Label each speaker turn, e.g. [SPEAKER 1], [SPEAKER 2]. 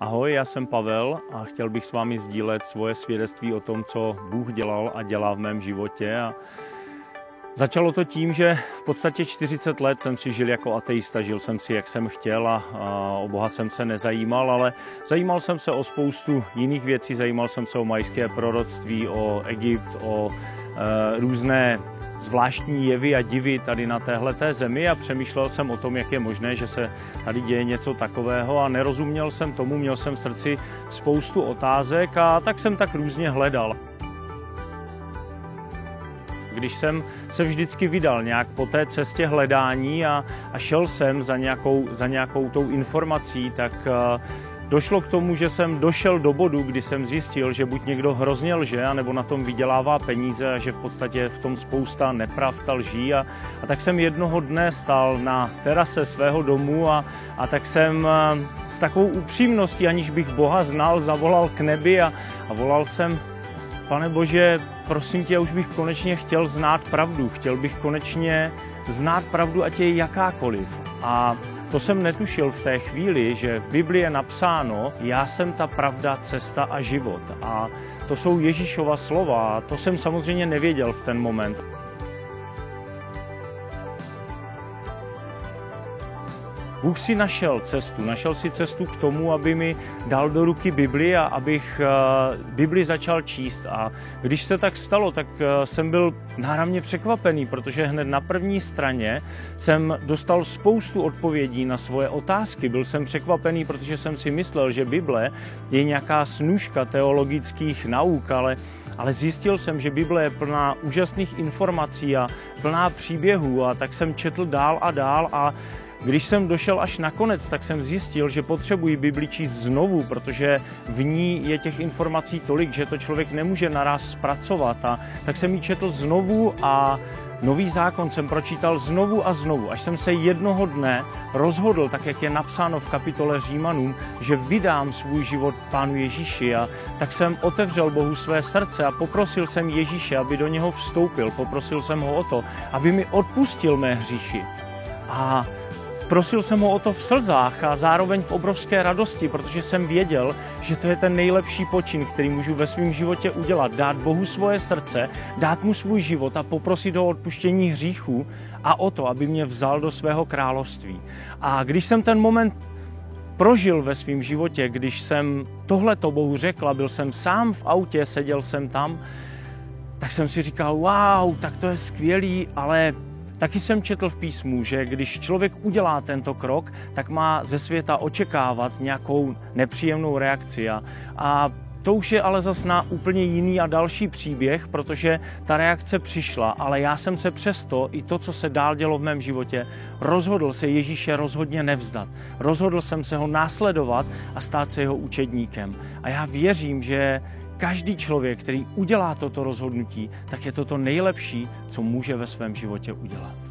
[SPEAKER 1] Ahoj, já jsem Pavel a chtěl bych s vámi sdílet svoje svědectví o tom, co Bůh dělal a dělá v mém životě. A začalo to tím, že v podstatě 40 let jsem si žil jako ateista, žil jsem si, jak jsem chtěl a, o Boha jsem se nezajímal, ale zajímal jsem se o spoustu jiných věcí, zajímal jsem se o majské proroctví, o Egypt, o e, různé zvláštní jevy a divy tady na téhle zemi a přemýšlel jsem o tom, jak je možné, že se tady děje něco takového a nerozuměl jsem tomu, měl jsem v srdci spoustu otázek a tak jsem tak různě hledal. Když jsem se vždycky vydal nějak po té cestě hledání a, a šel jsem za nějakou, za nějakou tou informací, tak uh, Došlo k tomu, že jsem došel do bodu, kdy jsem zjistil, že buď někdo hrozně lže, anebo na tom vydělává peníze a že v podstatě v tom spousta nepravd a lží. A, a tak jsem jednoho dne stál na terase svého domu a, a tak jsem s takovou upřímností, aniž bych Boha znal, zavolal k nebi a, a volal jsem, pane Bože, prosím tě, už bych konečně chtěl znát pravdu, chtěl bych konečně znát pravdu, ať je jakákoliv. A to jsem netušil v té chvíli, že v Biblii je napsáno, já jsem ta pravda, cesta a život. A to jsou Ježíšova slova. To jsem samozřejmě nevěděl v ten moment. Bůh si našel cestu, našel si cestu k tomu, aby mi dal do ruky Bibli a abych eh, Bibli začal číst. A když se tak stalo, tak eh, jsem byl náramně překvapený, protože hned na první straně jsem dostal spoustu odpovědí na svoje otázky. Byl jsem překvapený, protože jsem si myslel, že Bible je nějaká snůžka teologických nauk, ale ale zjistil jsem, že Bible je plná úžasných informací a plná příběhů a tak jsem četl dál a dál a když jsem došel až na konec, tak jsem zjistil, že potřebuji Bibli číst znovu, protože v ní je těch informací tolik, že to člověk nemůže naraz zpracovat. A tak jsem ji četl znovu a Nový zákon jsem pročítal znovu a znovu, až jsem se jednoho dne rozhodl, tak jak je napsáno v kapitole Římanům, že vydám svůj život Pánu Ježíši a tak jsem otevřel Bohu své srdce a poprosil jsem Ježíše, aby do něho vstoupil. Poprosil jsem ho o to, aby mi odpustil mé hříchy. A Prosil jsem ho o to v slzách a zároveň v obrovské radosti, protože jsem věděl, že to je ten nejlepší počin, který můžu ve svém životě udělat. Dát Bohu svoje srdce, dát mu svůj život a poprosit o odpuštění hříchů a o to, aby mě vzal do svého království. A když jsem ten moment prožil ve svém životě, když jsem tohle to Bohu řekl, byl jsem sám v autě, seděl jsem tam, tak jsem si říkal, wow, tak to je skvělý, ale Taky jsem četl v písmu, že když člověk udělá tento krok, tak má ze světa očekávat nějakou nepříjemnou reakci. A, to už je ale zas na úplně jiný a další příběh, protože ta reakce přišla, ale já jsem se přesto i to, co se dál dělo v mém životě, rozhodl se Ježíše rozhodně nevzdat. Rozhodl jsem se ho následovat a stát se jeho učedníkem. A já věřím, že každý člověk, který udělá toto rozhodnutí, tak je to to nejlepší, co může ve svém životě udělat.